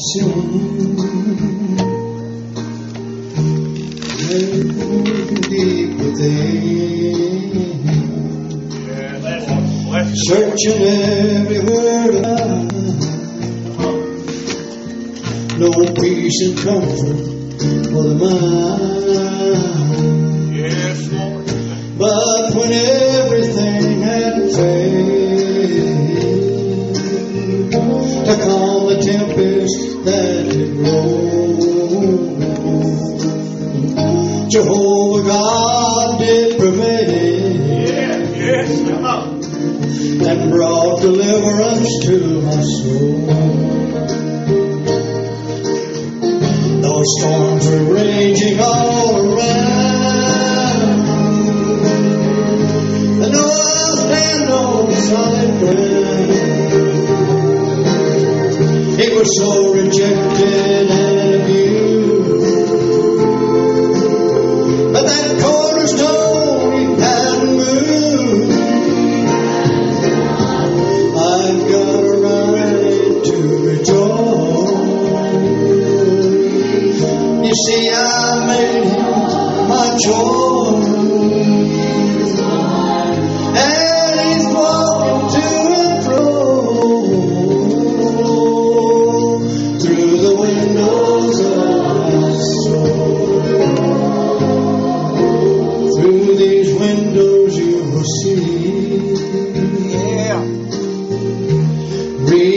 sin. Deep within, searching everywhere no peace and comfort for the mind. Yes, Lord. But when that it rolled, Jehovah God did prevail Yes. Uh-huh. and brought deliverance to my soul. Though storms were raging So rejected and abused, but that cornerstone he hadn't moved. I've got a right to rejoice. You see, I made him my choice.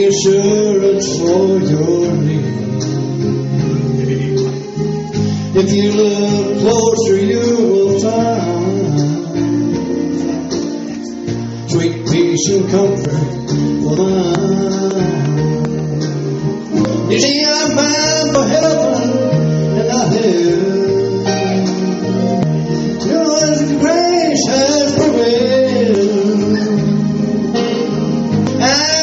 Reassurance for your need. If you look closer, you will find sweet peace and comfort for mine. You see, I'm bound for heaven and not hell. Your grace has prevailed. And